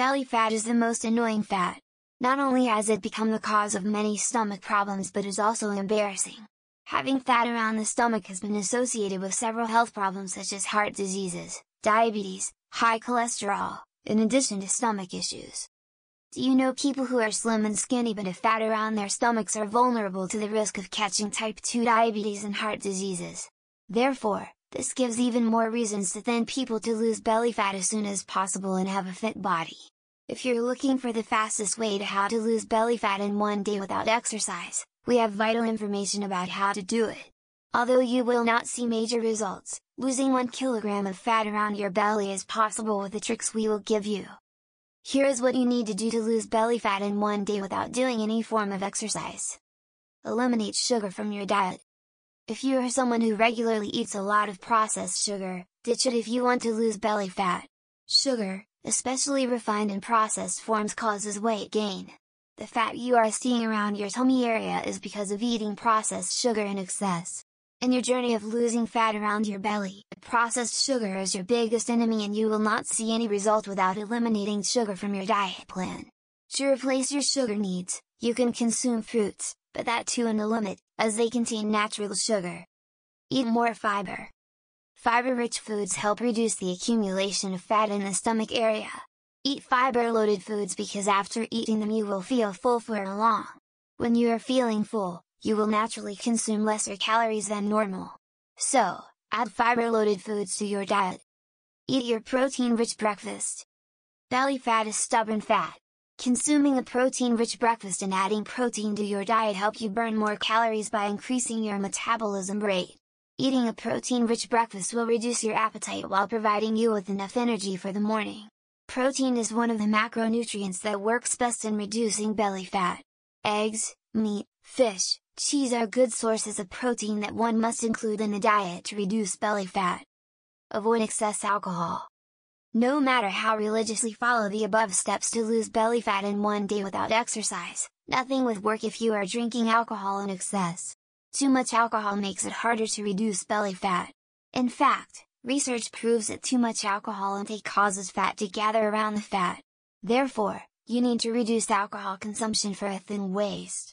Belly fat is the most annoying fat. Not only has it become the cause of many stomach problems but is also embarrassing. Having fat around the stomach has been associated with several health problems such as heart diseases, diabetes, high cholesterol, in addition to stomach issues. Do you know people who are slim and skinny but have fat around their stomachs are vulnerable to the risk of catching type 2 diabetes and heart diseases? Therefore, this gives even more reasons to thin people to lose belly fat as soon as possible and have a fit body. If you're looking for the fastest way to how to lose belly fat in one day without exercise, we have vital information about how to do it. Although you will not see major results, losing 1 kilogram of fat around your belly is possible with the tricks we will give you. Here is what you need to do to lose belly fat in one day without doing any form of exercise. Eliminate sugar from your diet. If you are someone who regularly eats a lot of processed sugar, ditch it if you want to lose belly fat. Sugar, especially refined and processed forms causes weight gain. The fat you are seeing around your tummy area is because of eating processed sugar in excess. In your journey of losing fat around your belly, processed sugar is your biggest enemy and you will not see any result without eliminating sugar from your diet plan. To replace your sugar needs, you can consume fruits, but that too in a limit, as they contain natural sugar. Eat more fiber. Fiber-rich foods help reduce the accumulation of fat in the stomach area. Eat fiber-loaded foods because after eating them you will feel full for a long. When you are feeling full, you will naturally consume lesser calories than normal. So, add fiber-loaded foods to your diet. Eat your protein-rich breakfast. Belly fat is stubborn fat, Consuming a protein-rich breakfast and adding protein to your diet help you burn more calories by increasing your metabolism rate. Eating a protein-rich breakfast will reduce your appetite while providing you with enough energy for the morning. Protein is one of the macronutrients that works best in reducing belly fat. Eggs, meat, fish, cheese are good sources of protein that one must include in the diet to reduce belly fat. Avoid excess alcohol. No matter how religiously follow the above steps to lose belly fat in one day without exercise, nothing would work if you are drinking alcohol in excess. Too much alcohol makes it harder to reduce belly fat. In fact, research proves that too much alcohol intake causes fat to gather around the fat. Therefore, you need to reduce alcohol consumption for a thin waist.